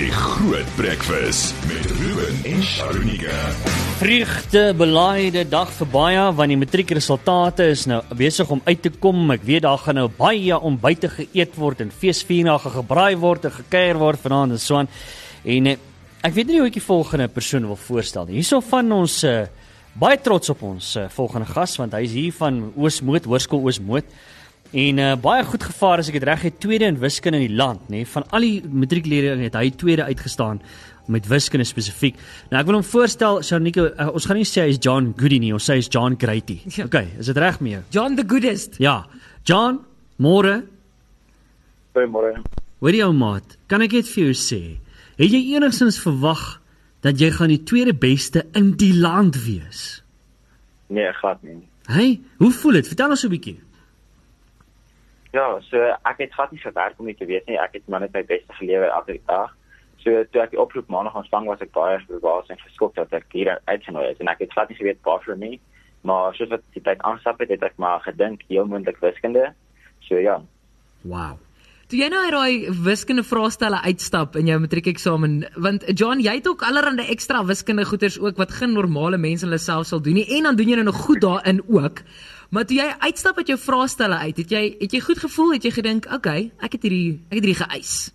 Die Groot Breakfast met Ruben en Sharunika. Vreugde belaaide dag vir baie want die matriekresultate is nou besig om uit te kom. Ek weet daar gaan nou baie ontbyte geëet word en feesviernage gebraai word en gekuier word vanaand en so aan. En eh, ek weet nie hoe ek die volgende persoon wil voorstel nie. Hierso van ons uh, baie trots op ons uh, volgende gas want hy is hier van Oosmoed, Hoërskool Oosmoed. En uh, baie goed gevaar as ek dit reg het, tweede in wiskunde in die land, nê. Nee. Van al die matriekleerders het hy tweede uitgestaan met wiskunde spesifiek. Nou ek wil hom voorstel, Sharnika, uh, ons gaan nie sê hy is John Goody nie, ons sê hy is John Grady. Ja. Okay, is dit reg met jou? John the goodest. Ja. John, môre. Goeiemôre. Hoor jy ou maat, kan ek net vir jou sê, het jy enigstens verwag dat jy gaan die tweede beste in die land wees? Nee, glad nie. Hey, hoe voel dit? Vertel ons 'n bietjie. Ja, so ek het glad nie gewerk om dit te weet nie. Ek het maar net my beste gelewe elke dag. So toe ek die oproep maandag ontvang was ek baie verbaas en geskok dat ek hier uitgenooi is en ek het glad nie geweet waar vir my. Maar soos wat die tyd aanstap het, het ek maar gedink heel moontlik wiskunde. So ja. Wow. Toe jy nou daai wiskunde vraestelle uitstap in jou matriekeksamen, want John, jy het ook allerlei ekstra wiskunde goeters ook wat geen normale mense hulle self sal doen nie en dan doen jy nou nog goed daarin ook. Maar toe jy uitstap uit jou vraestelle uit, het jy het jy goed gevoel, het jy gedink, "Oké, okay, ek het hierdie ek het hierdie geëis."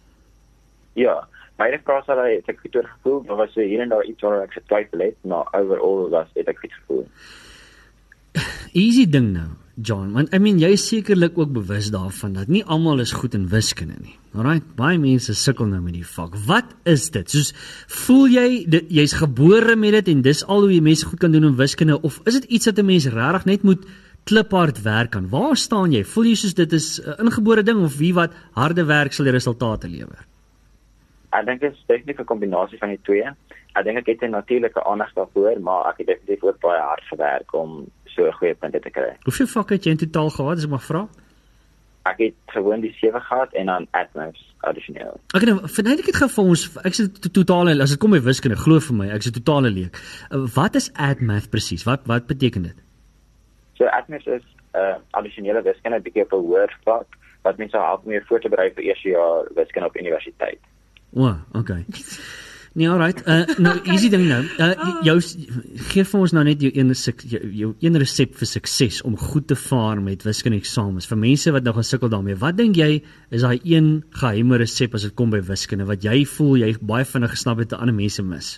Ja, beide vraestelle het ek goed gevoel, maar was hier en daar iets waar ek getwyfel het, maar overall was dit ek goed gevoel. Easy ding nou, John, want I mean jy is sekerlik ook bewus daarvan dat nie almal is goed in wiskunde nie. Alraai, baie mense sukkel nou met die vak. Wat is dit? Soos voel jy jy's gebore met dit en dis al hoe jy mense goed kan doen in wiskunde of is dit iets wat 'n mens regtig net moet kliphard werk aan. Waar staan jy? Voel jy soos dit is 'n ingebore ding of wie wat harde werk sal die resultate lewer? Ek dink dit is definitief 'n kombinasie van die twee. Ek dink ek het 'n natuurlike aandag daarvoor, maar ek het definitief ook baie hard gewerk om so goeie punte te kry. Hoeveel vakke het jy in totaal gehad as ek mag vra? Ek het gewoon die 7 gehad en dan admins addisioneel. Ek nou verduidelik dit gou vir ons. Ek sê totale as dit kom by wiskunde, glo vir my, ek is 'n totale leek. Wat is admath presies? Wat wat beteken dit? So admis is 'n uh, addisionele wiskunde bietjie op 'n hoër vlak wat mense help om meer voor te berei vir eerste jaar wiskunde op universiteit. O, oh, okay. Nee, alright. Uh nou easy ding nou. Uh jou gee vir ons nou net jou een jou, jou een resep vir sukses om goed te vaar met wiskunde eksamens vir mense wat nou gaan sukkel daarmee. Wat dink jy is daai een geheime resep as dit kom by wiskunde wat jy voel jy baie vinnig gesnap het te ander mense mis?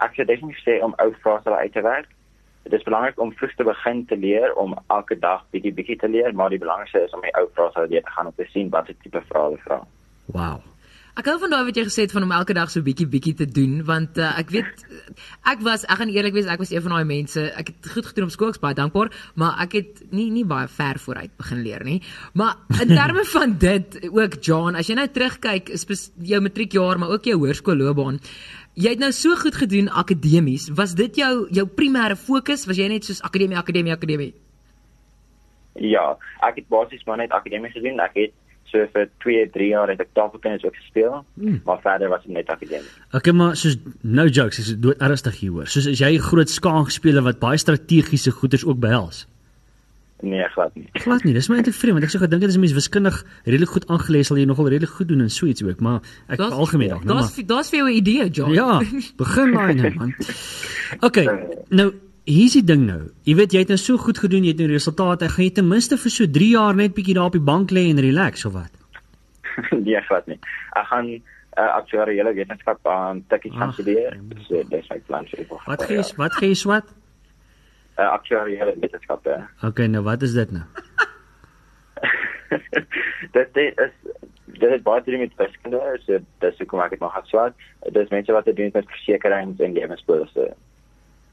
Ek sê definitief sê om ou vrae uit te werk dit is belangrik om vroeg te begin te leer om elke dag bietjie bietjie te leer, maar die belangrikste is om die ou vrae sal leer te gaan om te sien watter tipe vrae hulle vra. Wow. Ek hou van daai wat jy gesê het van om elke dag so bietjie bietjie te doen want uh, ek weet ek was ek gaan eerlik wees ek was een van daai mense ek het goed gedoen op skool ek's baie dankbaar maar ek het nie nie baie ver vooruit begin leer nie maar in terme van dit ook John as jy nou terugkyk jou matriekjaar maar ook jou hoërskoolloopbaan Jy het nou so goed gedoen akademies. Was dit jou jou primêre fokus? Was jy net soos akademie, akademie, akademie? Ja, ek het basies maar net akademie gedoen. Ek het so vir 2, 3 jaar het ek tafeltennis ook gespeel, hmm. maar verder was dit net akademie. Okay, maar soos no jokes, is dit ernstig hier hoor. Soos as jy 'n groot skaakspeler wat baie strategiese goeders ook behels. Nee, glad nie. Glad nie. Dis my eintlik vreemd want ek sou gedink dit is mense wiskundig redelik goed aangelees sal jy nogal redelik goed doen in so iets ook, maar ek das, algemeen dalk, nou maar. Daar's daar's vir jou 'n idee, John. Ja, begin daai nou man. Okay. Nou Hier's die ding nou. Jy weet jy het nou so goed gedoen, jy het nou resultate. Gaan jy ten minste vir so 3 jaar net bietjie daar op die bank lê en relax of wat? nee, glad nie. Ek gaan uh, aktuariële wetenskap aan tikkies gaan studeer. So dis my plan vir die. Wat gee wat gee jy wat? uh, aktuariële wetenskappe. Okay, nou wat is dit nou? dit is dit is baie dringend met wiskunde, so dis hoe kom ek dit maar gaan swaak. Dis mense wat dit doen met versekerings en lewenspolisse.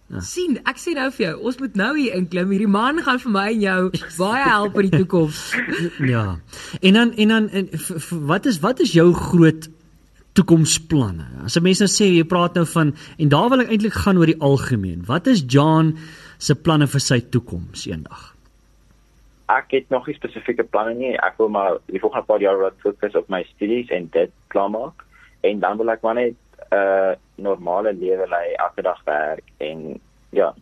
Ja. sien, ek sê nou vir jou, ons moet nou hier inklim. Hierdie man gaan vir my en jou baie help in die toekoms. ja. En dan en dan en, wat is wat is jou groot toekomsplanne? As 'n mens nou sê jy praat nou van en daar wil ek eintlik gaan oor die algemeen. Wat is John se planne vir sy toekoms eendag? Ek het nog nie spesifieke planne nie. Ek wil maar die volgende paar jaar wat fokus op my studies en dit klaarmaak en dan wil ek maar net 'n uh, normale lewe lei, elke dag werk en ja,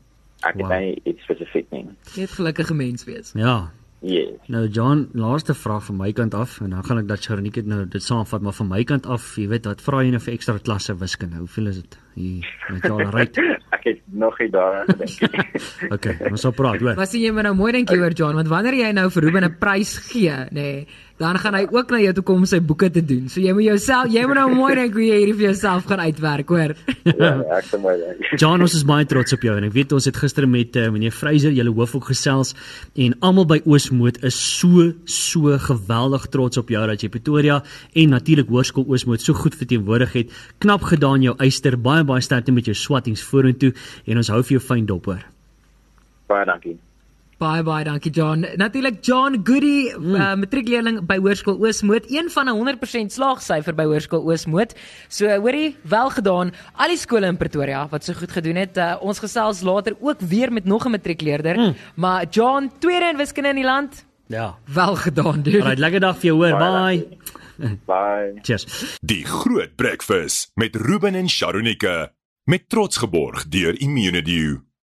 ek wow. het nie iets spesifiek nie. Net gelukkige mens wees. Ja. Yes. Nou John, laaste vraag van my kant af en dan gaan ek dat Sharonike nou dit saamvat, maar van my kant af, jy weet wat vra jy nou vir ekstra klasse wiskunde? Hoeveel is dit? Hier, met jou al right. Ek het nog nie daaraan gedink nie. Okay, ons sal praat, hoor. Maar sien jy maar nou mooi dink jy oor John, want wanneer jy nou vir Ruben 'n prys gee, nê, nee, dan gaan hy ook na jou toe kom om sy boeke te doen. So jy moet jouself, jy moet nou mooi dink hoe jy hierdie vir jouself gaan uitwerk, hoor. ja, ek sê mooi dink. John, ons is baie trots op jou en ek weet ons het gister met uh, meneer Freyser, julle hoof ook gesels en almal by Oosmoed is so so geweldig trots op jou dat jy Pretoria en natuurlik Hoërskool Oosmoed so goed verteenwoordig het. Knap gedaan jou eyster. Baie baie sterkte met jou swattings vorentoe en ons hou vir jou fyn dop hoor. Baie dankie. Baie baie dankie John. Natuurlik John Goody, mm. uh, matriekleerling by Hoërskool Oosmoed, een van 'n 100% slaagsyfer by Hoërskool Oosmoed. So hoorie, wel gedaan. Al die skole in Pretoria wat so goed gedoen het. Uh, ons gesels later ook weer met nog 'n matriekleerder, mm. maar John, tweede in wiskunde in die land. Ja. Wel gedaan, dude. Alright, lekker dag vir jou hoor. Bye. Bye. Cheers. Die Groot Breakfast met Ruben en Sharonika met trots geborg deur Immunedio.